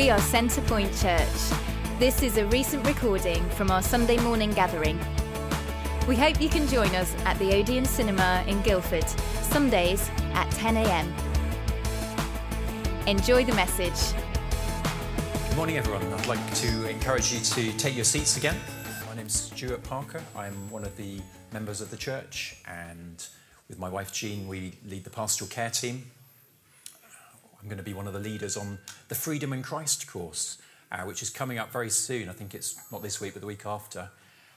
We are Centrepoint Church. This is a recent recording from our Sunday morning gathering. We hope you can join us at the Odeon Cinema in Guildford, Sundays at 10am. Enjoy the message. Good morning, everyone. I'd like to encourage you to take your seats again. My name's Stuart Parker. I'm one of the members of the church, and with my wife Jean, we lead the pastoral care team. I'm going to be one of the leaders on the Freedom in Christ course, uh, which is coming up very soon. I think it's not this week, but the week after.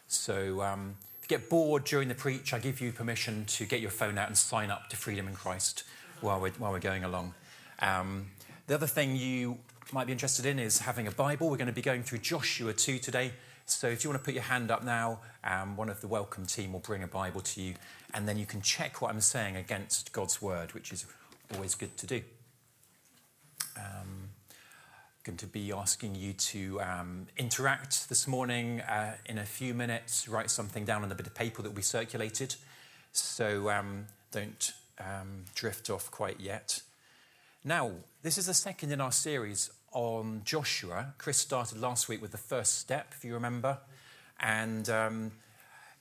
So, um, if you get bored during the preach, I give you permission to get your phone out and sign up to Freedom in Christ while we're, while we're going along. Um, the other thing you might be interested in is having a Bible. We're going to be going through Joshua 2 today. So if you want to put your hand up now, um, one of the welcome team will bring a Bible to you, and then you can check what I'm saying against God's word, which is always good to do. Um, going to be asking you to um, interact this morning uh, in a few minutes, write something down on a bit of paper that will be circulated. So um, don't um, drift off quite yet. Now, this is the second in our series on Joshua. Chris started last week with the first step, if you remember. And um,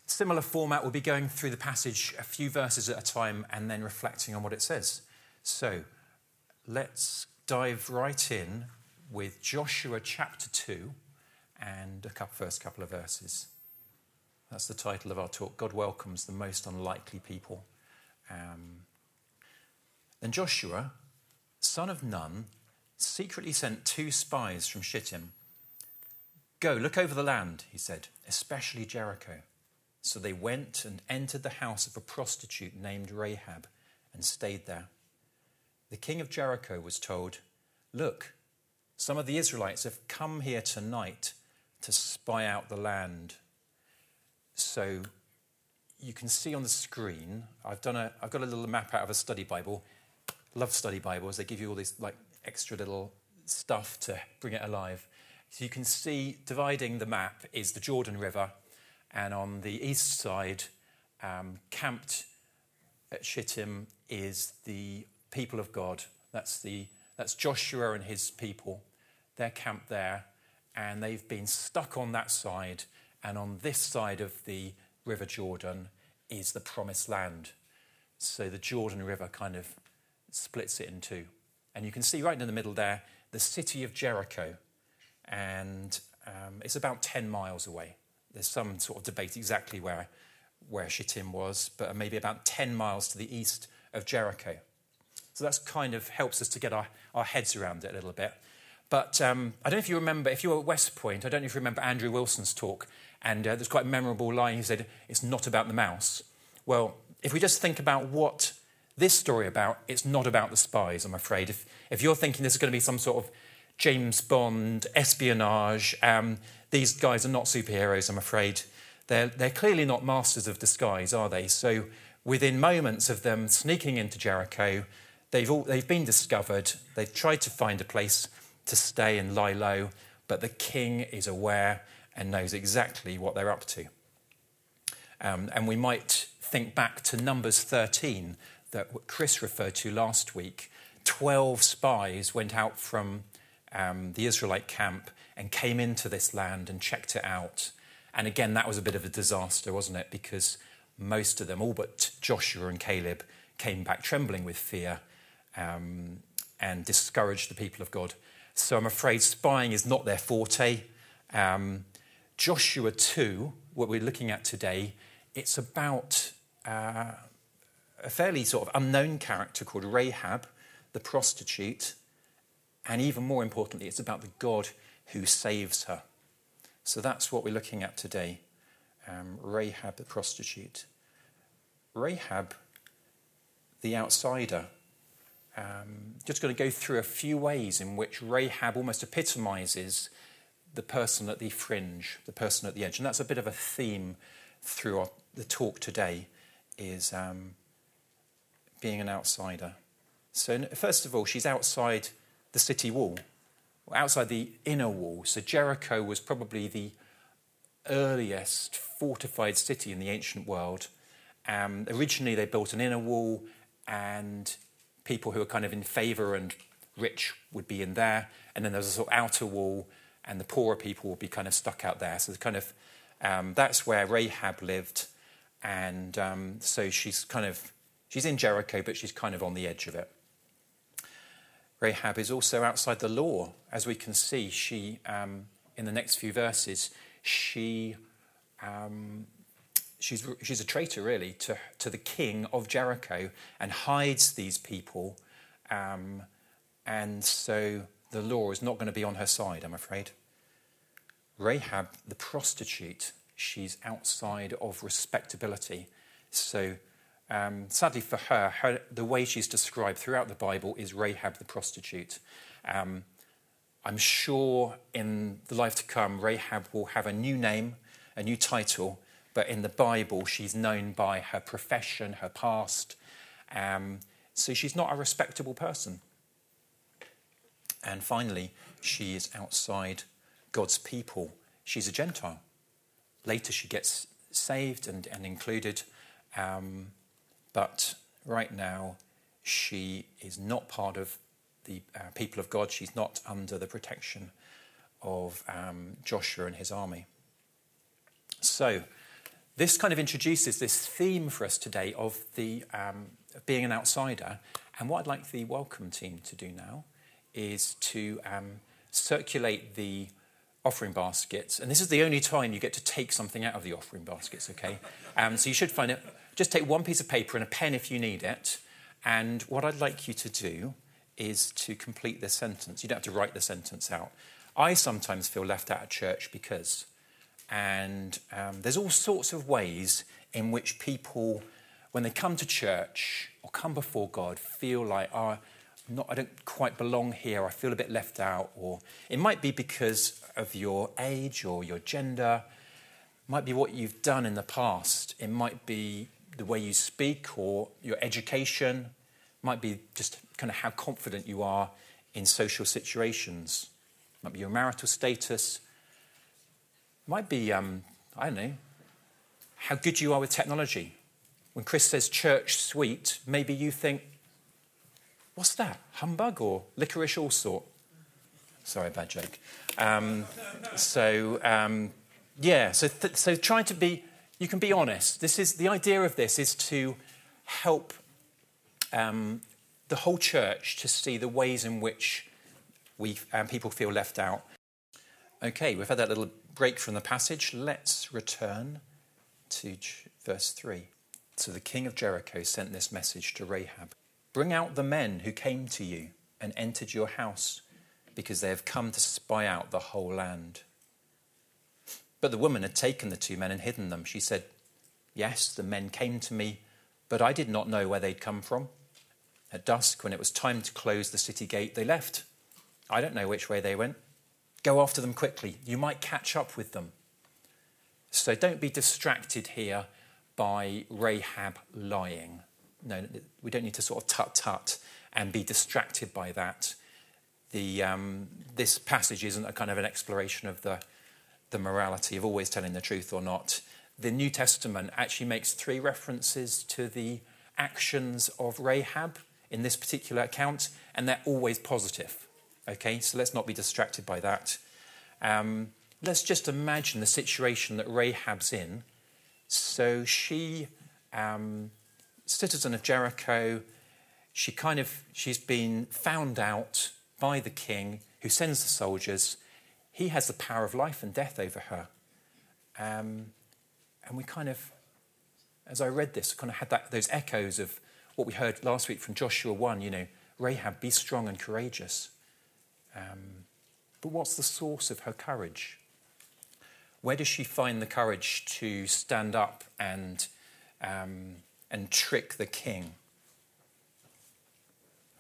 similar format, we'll be going through the passage a few verses at a time and then reflecting on what it says. So let's dive right in with Joshua chapter 2 and a couple, first couple of verses. That's the title of our talk God welcomes the most unlikely people. Um, then Joshua, son of Nun, secretly sent two spies from Shittim. Go, look over the land, he said, especially Jericho. So they went and entered the house of a prostitute named Rahab and stayed there. The king of Jericho was told, Look, some of the Israelites have come here tonight to spy out the land. So you can see on the screen, I've, done a, I've got a little map out of a study Bible. Love study Bibles. They give you all this like extra little stuff to bring it alive. So you can see dividing the map is the Jordan River, and on the east side, um, camped at Shittim, is the people of God. That's, the, that's Joshua and his people. They're camped there, and they've been stuck on that side. And on this side of the River Jordan is the promised land. So the Jordan River kind of splits it in two. And you can see right in the middle there the city of Jericho. And um, it's about 10 miles away. There's some sort of debate exactly where, where Shittim was, but maybe about 10 miles to the east of Jericho. So that's kind of helps us to get our, our heads around it a little bit. But um, I don't know if you remember, if you were at West Point, I don't know if you remember Andrew Wilson's talk, and uh, there's quite a memorable line. He said, It's not about the mouse. Well, if we just think about what this story about, it's not about the spies, I'm afraid. If, if you're thinking this is going to be some sort of James Bond espionage, um, these guys are not superheroes, I'm afraid. They're, they're clearly not masters of disguise, are they? So within moments of them sneaking into Jericho, They've, all, they've been discovered. They've tried to find a place to stay and lie low, but the king is aware and knows exactly what they're up to. Um, and we might think back to Numbers 13 that Chris referred to last week. 12 spies went out from um, the Israelite camp and came into this land and checked it out. And again, that was a bit of a disaster, wasn't it? Because most of them, all but Joshua and Caleb, came back trembling with fear um, and discourage the people of God. So I'm afraid spying is not their forte. Um, Joshua 2, what we're looking at today, it's about uh, a fairly sort of unknown character called Rahab, the prostitute, and even more importantly, it's about the God who saves her. So that's what we're looking at today um, Rahab, the prostitute. Rahab, the outsider, um, just going to go through a few ways in which Rahab almost epitomizes the person at the fringe, the person at the edge. And that's a bit of a theme through our, the talk today, is um, being an outsider. So, first of all, she's outside the city wall, outside the inner wall. So, Jericho was probably the earliest fortified city in the ancient world. Um, originally, they built an inner wall, and people who are kind of in favor and rich would be in there, and then there's a sort of outer wall, and the poorer people would be kind of stuck out there. So it's kind of um, that's where Rahab lived, and um, so she's kind of she's in Jericho, but she's kind of on the edge of it. Rahab is also outside the law, as we can see. She um, in the next few verses, she um, she's, she's a traitor, really, to, to the king of Jericho and hides these people. Um, and so the law is not going to be on her side, I'm afraid. Rahab, the prostitute, she's outside of respectability. So, um, sadly for her, her, the way she's described throughout the Bible is Rahab the prostitute. Um, I'm sure in the life to come, Rahab will have a new name, a new title, but in the Bible, she's known by her profession, her past. Um, so she's not a respectable person. And finally, she is outside God's people. She's a Gentile. Later, she gets saved and, and included. Um, but right now, she is not part of the uh, people of God. She's not under the protection of um, Joshua and his army. So, this kind of introduces this theme for us today of the um, being an outsider. And what I'd like the welcome team to do now is to um, circulate the offering baskets. And this is the only time you get to take something out of the offering baskets, okay? Um, so you should find it. Just take one piece of paper and a pen if you need it. And what I'd like you to do is to complete this sentence. You don't have to write the sentence out. I sometimes feel left out of church because and um, there's all sorts of ways in which people, when they come to church or come before God, feel like, oh, not, I don't quite belong here, I feel a bit left out. Or it might be because of your age or your gender, it might be what you've done in the past, it might be the way you speak or your education, it might be just kind of how confident you are in social situations, it might be your marital status might be, um, I don't know, how good you are with technology. When Chris says ChurchSuite, maybe you think, what's that? Humbug or licorice all sort? Sorry, bad joke. Um, so, um, yeah, so, th- so try to be, you can be honest. This is, the idea of this is to help um, the whole church to see the ways in which we, um, people feel left out. Okay, we've had that little break from the passage, let's return to verse 3. So the king of Jericho sent this message to Rahab Bring out the men who came to you and entered your house, because they have come to spy out the whole land. But the woman had taken the two men and hidden them. She said, Yes, the men came to me, but I did not know where they'd come from. At dusk, when it was time to close the city gate, they left. I don't know which way they went. Go after them quickly. You might catch up with them. So don't be distracted here by Rahab lying. No, we don't need to sort of tut tut and be distracted by that. The, um, this passage isn't a kind of an exploration of the, the morality of always telling the truth or not. The New Testament actually makes three references to the actions of Rahab in this particular account, and they're always positive. Okay, so let's not be distracted by that. Um, let's just imagine the situation that Rahab's in. So she, um, citizen of Jericho, she kind of she's been found out by the king who sends the soldiers. He has the power of life and death over her. Um, and we kind of, as I read this, kind of had that, those echoes of what we heard last week from Joshua 1, you know, Rahab, be strong and courageous. Um, but what's the source of her courage? Where does she find the courage to stand up and, um, and trick the king?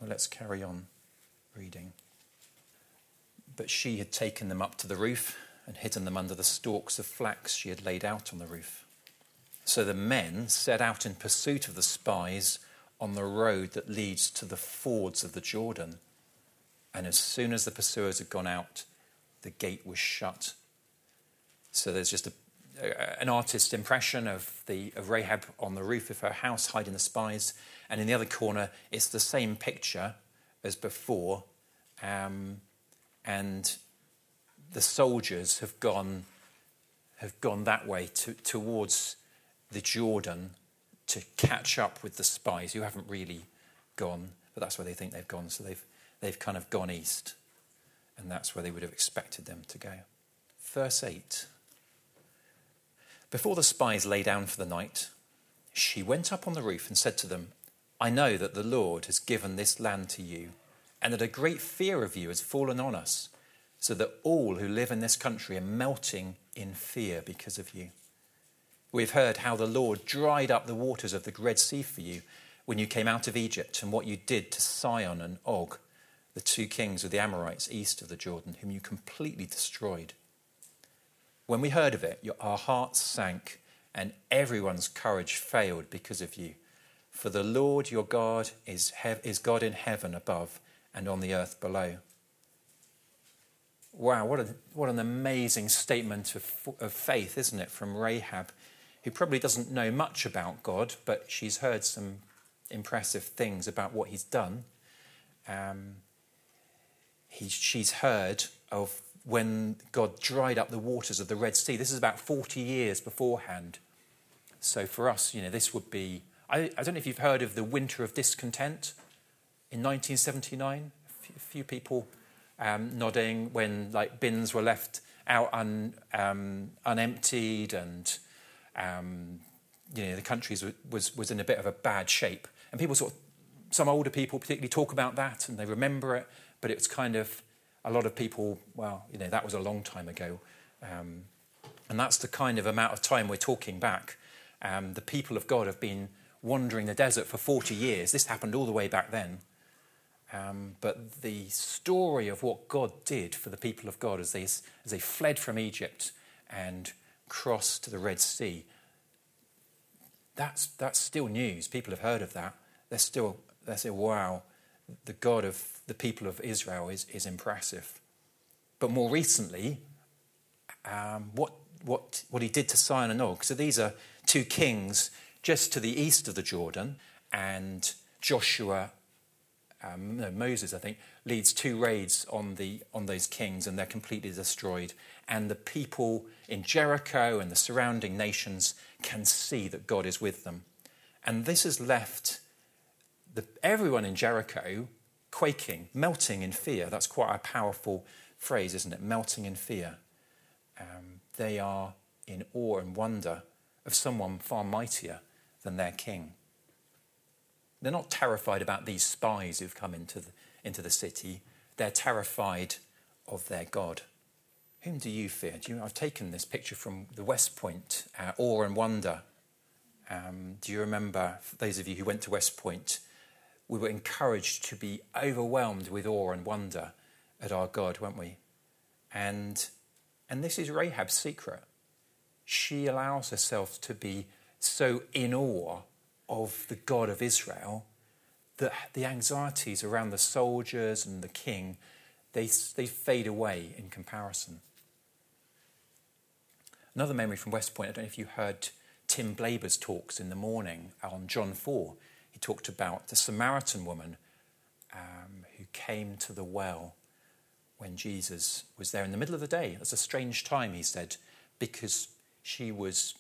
Well, let's carry on reading. But she had taken them up to the roof and hidden them under the stalks of flax she had laid out on the roof. So the men set out in pursuit of the spies on the road that leads to the fords of the Jordan and as soon as the pursuers had gone out, the gate was shut. So there's just a, an artist's impression of, the, of Rahab on the roof of her house hiding the spies. And in the other corner, it's the same picture as before, um, and the soldiers have gone, have gone that way to, towards the Jordan to catch up with the spies who haven't really gone, but that's where they think they've gone. So they've, they've kind of gone east, and that's where they would have expected them to go. Verse 8 Before the spies lay down for the night, she went up on the roof and said to them, I know that the Lord has given this land to you, and that a great fear of you has fallen on us, so that all who live in this country are melting in fear because of you. We've heard how the Lord dried up the waters of the Red Sea for you when you came out of Egypt, and what you did to Sihon and Og, the two kings of the Amorites east of the Jordan, whom you completely destroyed. When we heard of it, our hearts sank, and everyone's courage failed because of you. For the Lord your God is, is God in heaven above and on the earth below. Wow, what, a, what an amazing statement of, of faith, isn't it, from Rahab, who probably doesn't know much about God, but she's heard some impressive things about what he's done. Um, he, she's heard of when God dried up the waters of the Red Sea. This is about 40 years beforehand. So for us, you know, this would be. I, I don't know if you've heard of the Winter of Discontent in 1979. A few people um, nodding when like bins were left out un, um, unemptied and um, you know the country was, was in a bit of a bad shape. And people sort of, some older people particularly talk about that and they remember it, but it's kind of a lot of people, well, you know, that was a long time ago. Um, and that's the kind of amount of time we're talking back. Um, the people of God have been wandering the desert for 40 years. This happened all the way back then. Um, but the story of what God did for the people of God as they, as they fled from Egypt and crossed the Red Sea, that's, that's still news. People have heard of that. They're still, they say, wow, the God of the people of Israel is, is impressive. But more recently, um, what, what, what he did to Sihon and Og. So these are two kings just to the east of the Jordan, and Joshua, um, no, Moses, I think, leads two raids on, the, on those kings, and they're completely destroyed. And the people in Jericho and the surrounding nations can see that God is with them. And this has left the, everyone in Jericho quaking, melting in fear. That's quite a powerful phrase, isn't it? Melting in fear. Um, they are in awe and wonder of someone far mightier than their king. They're not terrified about these spies who've come into the, into the city. They're terrified of their God. Whom do you fear? Do you, I've taken this picture from the West Point, uh, awe and wonder. Um, do you remember, those of you who went to West Point, we were encouraged to be overwhelmed with awe and wonder at our God, weren't we? And, and this is Rahab's secret. She allows herself to be so in awe of the God of Israel that the anxieties around the soldiers and the king they, they fade away in comparison. Another memory from West Point, I don't know if you heard Tim Blaber's talks in the morning on John 4 talked about the Samaritan woman um, who came to the well when Jesus was there in the middle of the day. Was a strange time, he said, because she was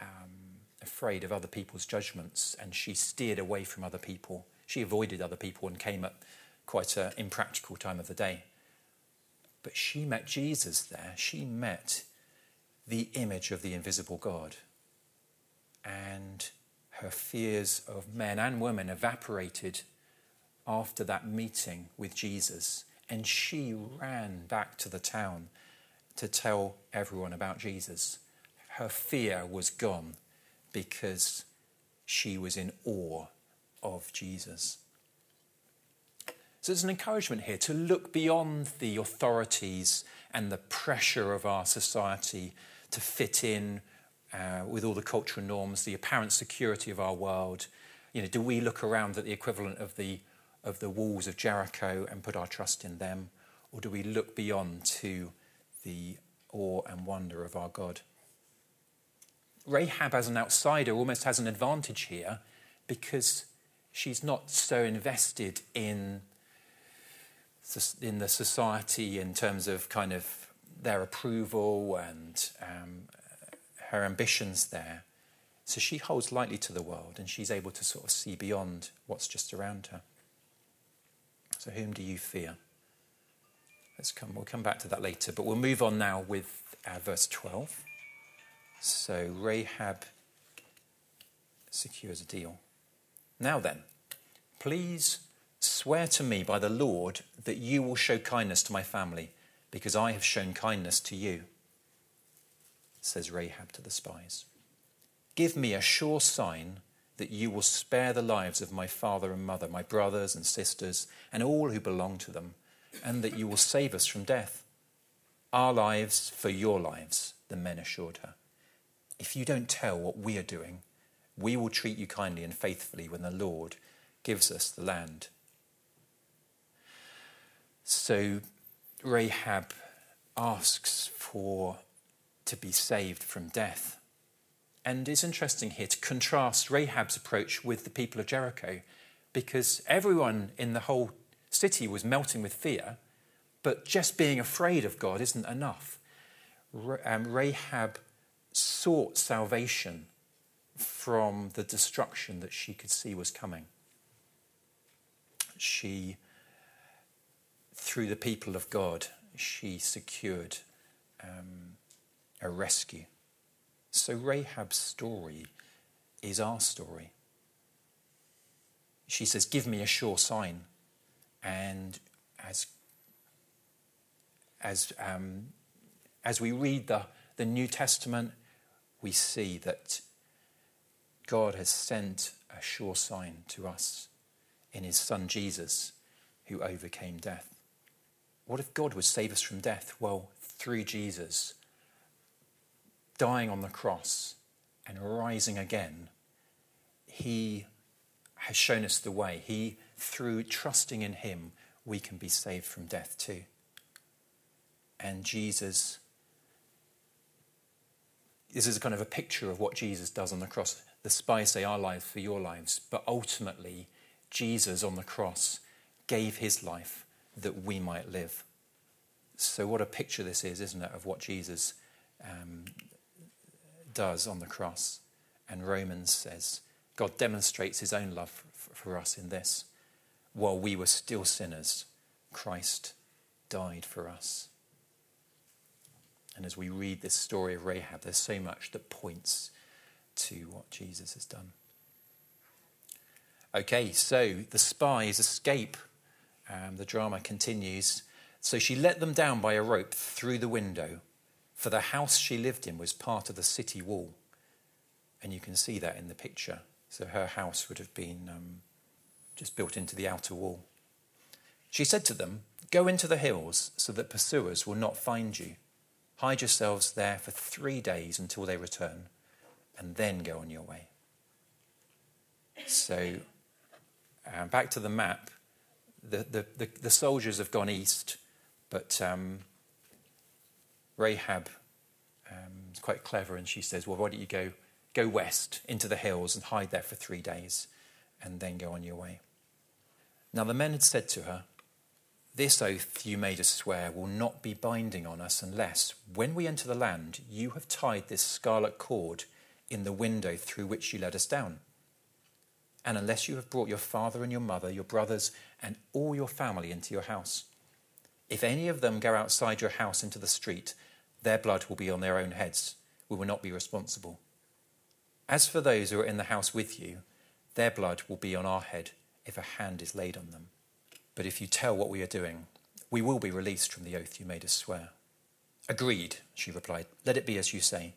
um, afraid of other people's judgments and she steered away from other people. She avoided other people and came at quite an impractical time of the day. But she met Jesus there. She met the image of the invisible God. And her fears of men and women evaporated after that meeting with Jesus. And she ran back to the town to tell everyone about Jesus. Her fear was gone because she was in awe of Jesus. So there's an encouragement here to look beyond the authorities and the pressure of our society to fit in uh, with all the cultural norms, the apparent security of our world? You know, do we look around at the equivalent of the, of the walls of Jericho and put our trust in them? Or do we look beyond to the awe and wonder of our God? Rahab, as an outsider, almost has an advantage here because she's not so invested in in the society in terms of kind of their approval and um, her ambitions there. So she holds lightly to the world and she's able to sort of see beyond what's just around her. So, whom do you fear? Let's come, we'll come back to that later, but we'll move on now with uh, verse 12. So, Rahab secures a deal. Now then, please swear to me by the Lord that you will show kindness to my family, because I have shown kindness to you, says Rahab to the spies. Give me a sure sign that you will spare the lives of my father and mother, my brothers and sisters, and all who belong to them, and that you will save us from death. Our lives for your lives, the men assured her. If you don't tell what we are doing, we will treat you kindly and faithfully when the Lord gives us the land. So Rahab asks for to be saved from death. And it's interesting here to contrast Rahab's approach with the people of Jericho, because everyone in the whole city was melting with fear, but just being afraid of God isn't enough. Um, Rahab sought salvation from the destruction that she could see was coming. She, through the people of God, she secured um, a rescue. So Rahab's story is our story. She says, Give me a sure sign. And as, as, um, as we read the, the New Testament, we see that God has sent a sure sign to us in his son Jesus, who overcame death. What if God would save us from death? Well, through Jesus, dying on the cross and rising again, he has shown us the way. He, through trusting in him, we can be saved from death too. And Jesus, this is kind of a picture of what Jesus does on the cross. The spies say, Our lives for your lives. But ultimately, Jesus on the cross gave his life that we might live. So, what a picture this is, isn't it, of what Jesus um, does on the cross. And Romans says God demonstrates his own love for us in this. While we were still sinners, Christ died for us. And as we read this story of Rahab, there's so much that points to what Jesus has done. Okay, so the spies escape. Um, the drama continues. So she let them down by a rope through the window for the house she lived in was part of the city wall. And you can see that in the picture. So her house would have been um, just built into the outer wall. She said to them, Go into the hills so that pursuers will not find you. Hide yourselves there for three days until they return, and then go on your way. So, uh, back to the map. The, the, the, the, soldiers have gone east, but um, Rahab um, is quite clever and she says, Well, why don't you go, go west into the hills and hide there for three days and then go on your way? Now the men had said to her, This oath you made us swear will not be binding on us unless, when we enter the land, you have tied this scarlet cord in the window through which you led us down. And unless you have brought your father and your mother, your brothers, and all your family into your house. If any of them go outside your house into the street, their blood will be on their own heads. We will not be responsible. As for those who are in the house with you, their blood will be on our head if a hand is laid on them. But if you tell what we are doing, we will be released from the oath you made us swear. Agreed, she replied. Let it be as you say.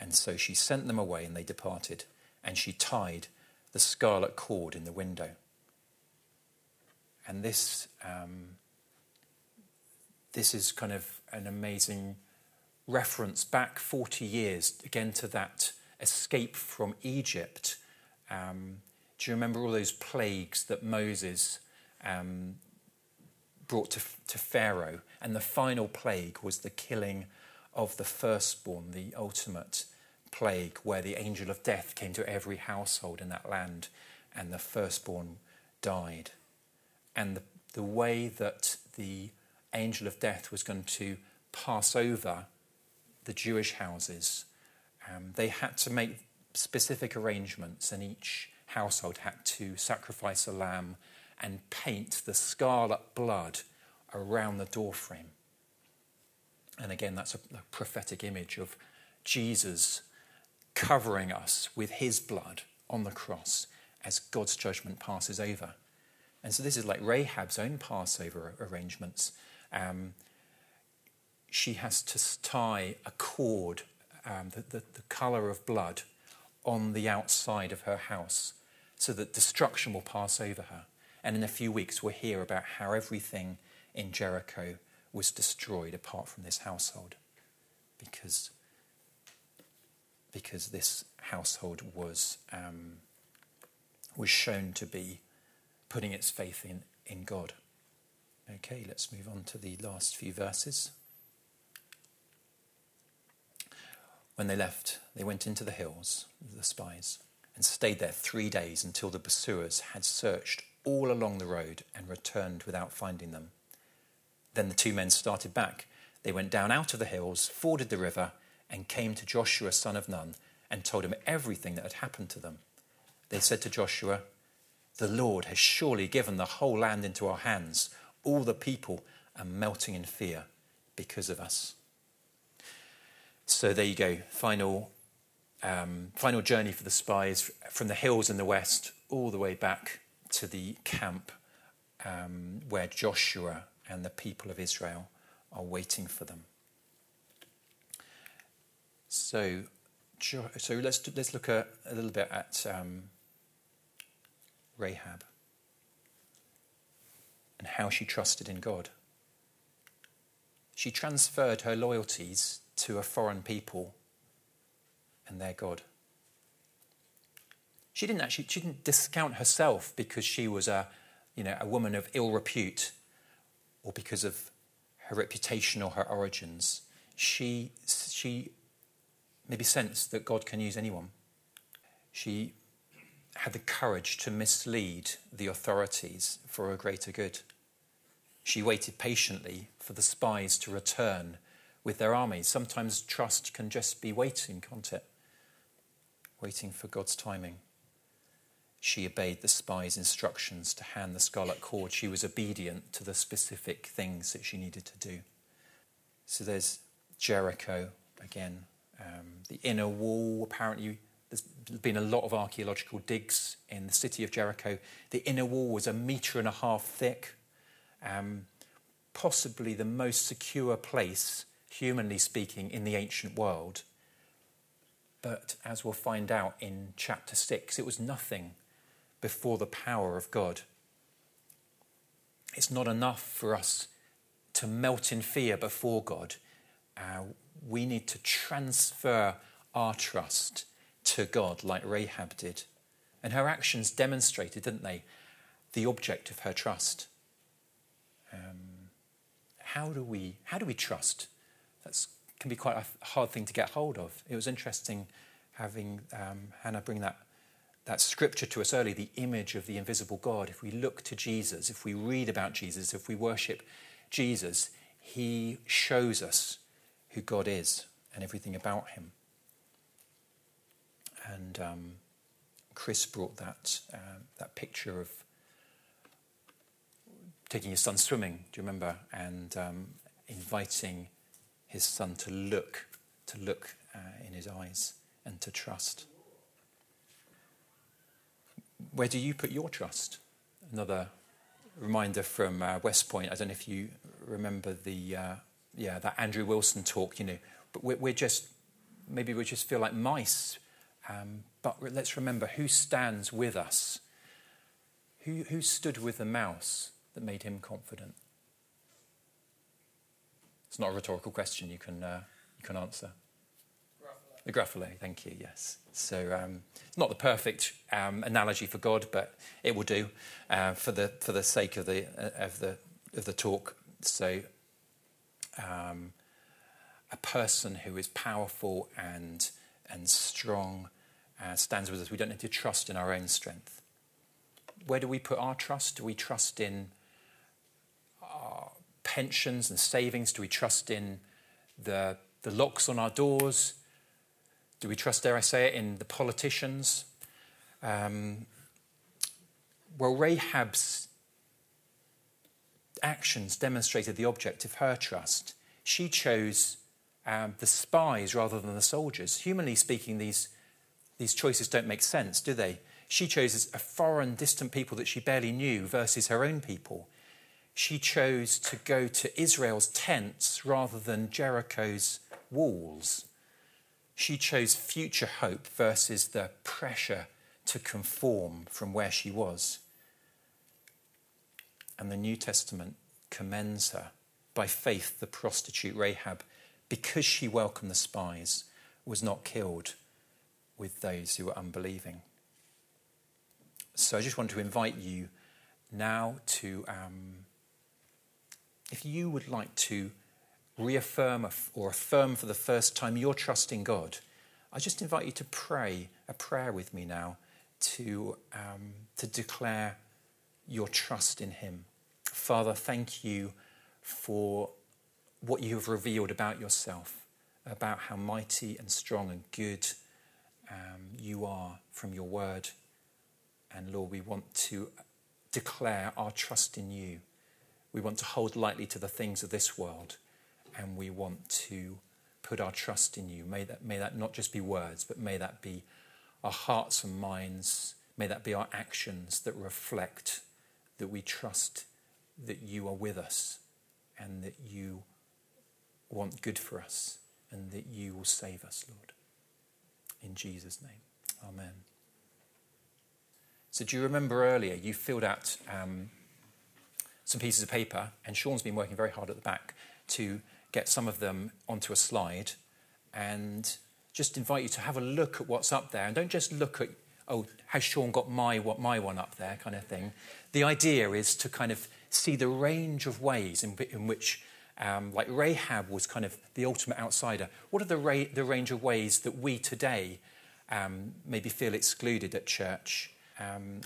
And so she sent them away, and they departed, and she tied the scarlet cord in the window. And this um, this is kind of an amazing reference back 40 years again to that escape from Egypt. Um, do you remember all those plagues that Moses um, brought to, to Pharaoh? And the final plague was the killing of the firstborn, the ultimate plague, where the angel of death came to every household in that land and the firstborn died. And the, the way that the angel of death was going to pass over the Jewish houses, um, they had to make specific arrangements, and each household had to sacrifice a lamb and paint the scarlet blood around the doorframe. And again, that's a, a prophetic image of Jesus covering us with his blood on the cross as God's judgment passes over. And so this is like Rahab's own Passover arrangements. Um, she has to tie a cord, um, the, the, the colour of blood, on the outside of her house so that destruction will pass over her. And in a few weeks, we'll hear about how everything in Jericho was destroyed apart from this household because, because this household was, um, was shown to be putting its faith in, in God. Okay, let's move on to the last few verses. When they left, they went into the hills, the spies, and stayed there three days until the pursuers had searched all along the road and returned without finding them. Then the two men started back. They went down out of the hills, forded the river, and came to Joshua, son of Nun, and told him everything that had happened to them. They said to Joshua, The Lord has surely given the whole land into our hands. All the people are melting in fear because of us. So there you go. Final, um, final journey for the spies from the hills in the west all the way back to the camp um, where Joshua and the people of Israel are waiting for them. So, so let's, let's look at, a little bit at um, Rahab and how she trusted in God. She transferred her loyalties to a foreign people and their God. She didn't actually she didn't discount herself because she was a you know a woman of ill repute or because of her reputation or her origins. She she maybe sensed that God can use anyone. She had the courage to mislead the authorities for a greater good. She waited patiently for the spies to return with their armies. Sometimes trust can just be waiting, can't it? Waiting for God's timing. She obeyed the spies' instructions to hand the scarlet cord. She was obedient to the specific things that she needed to do. So there's Jericho again. Um, the inner wall, apparently, there's been a lot of archaeological digs in the city of Jericho. The inner wall was a metre and a half thick, um, possibly the most secure place humanly speaking, in the ancient world. But as we'll find out in chapter 6, it was nothing before the power of God. It's not enough for us to melt in fear before God. Uh, we need to transfer our trust to God like Rahab did. And her actions demonstrated, didn't they, the object of her trust. How, do we, how do we trust? that can be quite a hard thing to get hold of. It was interesting having um, Hannah bring that, that scripture to us early, the image of the invisible God. If we look to Jesus, if we read about Jesus, if we worship Jesus, he shows us who God is and everything about him. And um, Chris brought that, uh, that picture of taking his son swimming, do you remember? And um, inviting his son to look, to look uh, in his eyes and to trust. Where do you put your trust? Another reminder from uh, West Point. I don't know if you remember the uh, yeah that Andrew Wilson talk. You know, but we're, we're just maybe we just feel like mice. Um, but let's remember who stands with us. Who who stood with the mouse that made him confident? It's not a rhetorical question you can, uh, you can answer. The Gruffalo, thank you, yes. So, um, it's not the perfect um, analogy for God, but it will do uh, for, the, for the sake of the, uh, of the, of the talk. So, um, a person who is powerful and, and strong uh, stands with us. We don't need to trust in our own strength. Where do we put our trust? Do we trust in pensions and savings? Do we trust in the, the locks on our doors? Do we trust, dare I say it, in the politicians? Um, well, Rahab's actions demonstrated the object of her trust. She chose um, the spies rather than the soldiers. Humanly speaking, these, these choices don't make sense, do they? She chose a foreign, distant people that she barely knew versus her own people. She chose to go to Israel's tents rather than Jericho's walls. She chose future hope versus the pressure to conform from where she was. And the New Testament commends her. By faith, the prostitute Rahab, because she welcomed the spies, was not killed with those who were unbelieving. So I just want to invite you now to, um, if you would like to reaffirm or affirm for the first time your trust in God, I just invite you to pray a prayer with me now to, um, to declare your trust in Him. Father, thank you for what you have revealed about yourself, about how mighty and strong and good um, you are from your word. And Lord, we want to declare our trust in you. We want to hold lightly to the things of this world, and we want to put our trust in you. May that, may that not just be words, but may that be our hearts and minds. May that be our actions that reflect that we trust that you are with us and that you want good for us and that you will save us, Lord. In Jesus' name, Amen. So, do you remember earlier you filled out um, some pieces of paper, and Sean's been working very hard at the back to get some of them onto a slide and just invite you to have a look at what's up there. And don't just look at, oh, has Sean got my, what, my one up there kind of thing. The idea is to kind of see the range of ways in, in which, um, like Rahab was kind of the ultimate outsider. What are the, ra- the range of ways that we today um, maybe feel excluded at church? Um,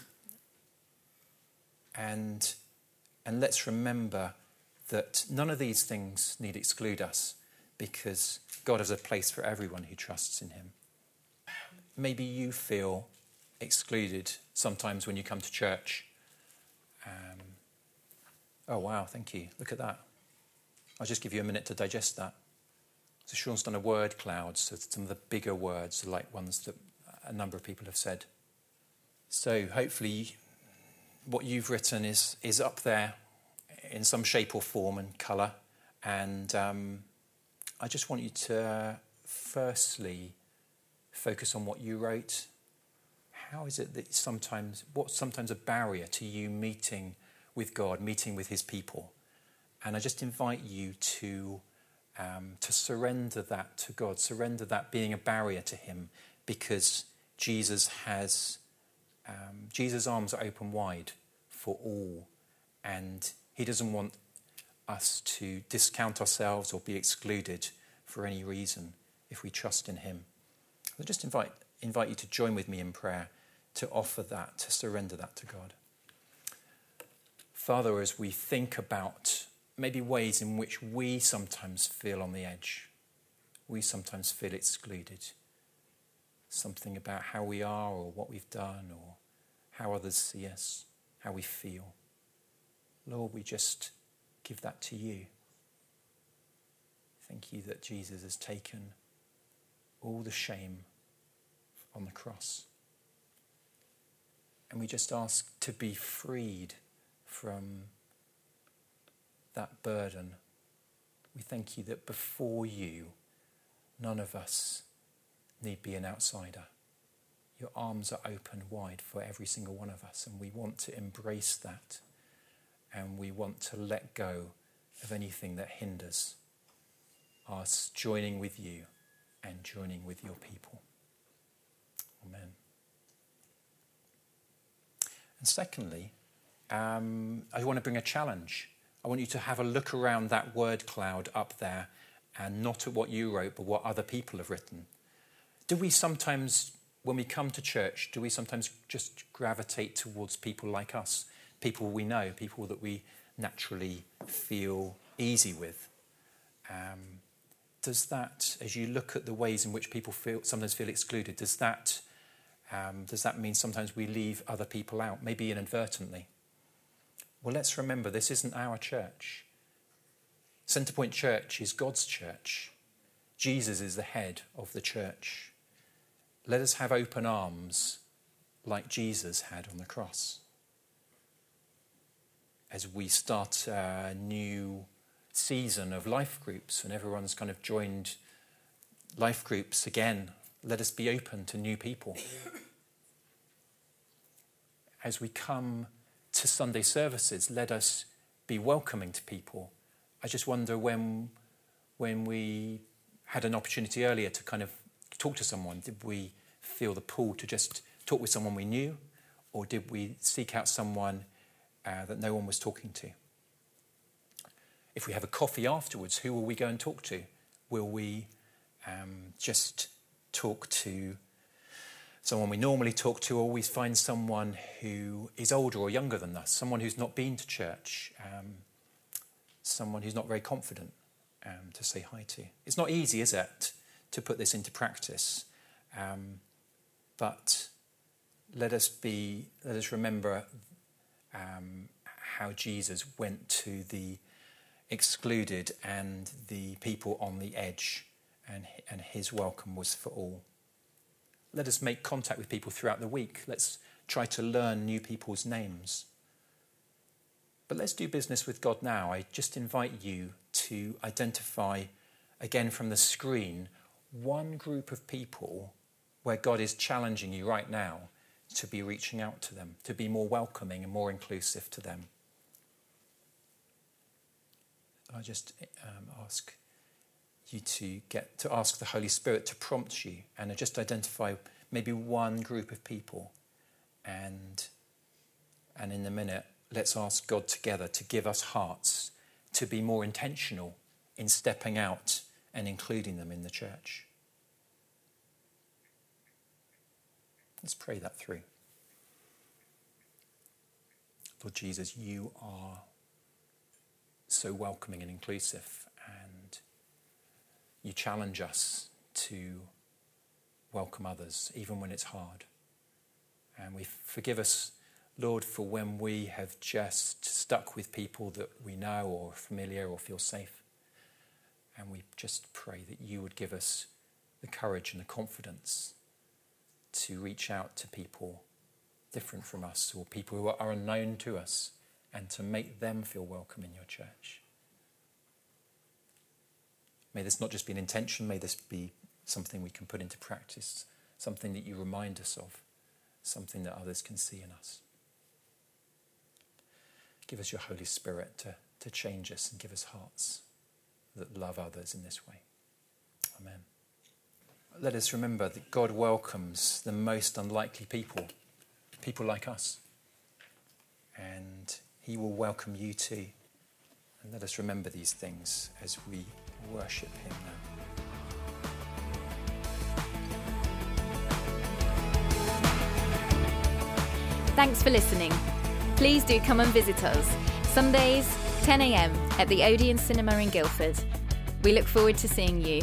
and, and let's remember that none of these things need exclude us because God has a place for everyone who trusts in Him. Maybe you feel excluded sometimes when you come to church um, Oh, wow, thank you. Look at that. I'll just give you a minute to digest that. So, Sean's done a word cloud, so some of the bigger words, like ones that a number of people have said. So, hopefully, what you've written is, is up there in some shape or form and colour. And um, I just want you to firstly focus on what you wrote. How is it that sometimes, what's sometimes a barrier to you meeting? with God, meeting with his people. And I just invite you to, um, to surrender that to God, surrender that being a barrier to him, because Jesus has, um, Jesus' arms are open wide for all. And he doesn't want us to discount ourselves or be excluded for any reason if we trust in him. I just invite, invite you to join with me in prayer to offer that, to surrender that to God. Father, as we think about maybe ways in which we sometimes feel on the edge, we sometimes feel excluded, something about how we are or what we've done or how others see us, how we feel. Lord, we just give that to you. Thank you that Jesus has taken all the shame on the cross. And we just ask to be freed from that burden. We thank you that before you, none of us need be an outsider. Your arms are open wide for every single one of us, and we want to embrace that, and we want to let go of anything that hinders us joining with you and joining with your people. Amen. And secondly, um, I want to bring a challenge. I want you to have a look around that word cloud up there and not at what you wrote, but what other people have written. Do we sometimes, when we come to church, do we sometimes just gravitate towards people like us, people we know, people that we naturally feel easy with. Um, does that, as you look at the ways in which people feel, sometimes feel excluded, does that, um, does that mean sometimes we leave other people out, maybe inadvertently? Well, let's remember this isn't our church. Centrepoint Church is God's church. Jesus is the head of the church. Let us have open arms like Jesus had on the cross. As we start a new season of life groups and everyone's kind of joined life groups again, let us be open to new people. As we come to Sunday services, let us be welcoming to people. I just wonder when, when we had an opportunity earlier to kind of talk to someone, did we feel the pull to just talk with someone we knew, or did we seek out someone uh, that no one was talking to? If we have a coffee afterwards, who will we go and talk to? Will we um, just talk to someone we normally talk to, or we find someone who is older or younger than us, someone who's not been to church, um, someone who's not very confident um, to say hi to? It's not easy, is it, to put this into practice? Um, but let us be, let us remember um, how Jesus went to the excluded and the people on the edge, and, and his welcome was for all. Let us make contact with people throughout the week. Let's try to learn new people's names. But let's do business with God now. I just invite you to identify, again from the screen, one group of people where God is challenging you right now to be reaching out to them, to be more welcoming and more inclusive to them. I just um, ask you to get to ask the Holy Spirit to prompt you and just identify maybe one group of people, and and in a minute, let's ask God together to give us hearts to be more intentional in stepping out and including them in the church. Let's pray that through. Lord Jesus, you are so welcoming and inclusive, and you challenge us to welcome others, even when it's hard. And we forgive us, Lord, for when we have just stuck with people that we know or familiar or feel safe. And we just pray that you would give us the courage and the confidence to reach out to people different from us or people who are unknown to us and to make them feel welcome in your church. May this not just be an intention, may this be something we can put into practice, something that you remind us of, something that others can see in us. Give us your Holy Spirit to, to change us and give us hearts that love others in this way. Amen let us remember that God welcomes the most unlikely people, people like us. And He will welcome you too. And let us remember these things as we worship Him now. Thanks for listening. Please do come and visit us Sundays, 10am at the Odeon Cinema in Guildford. We look forward to seeing you.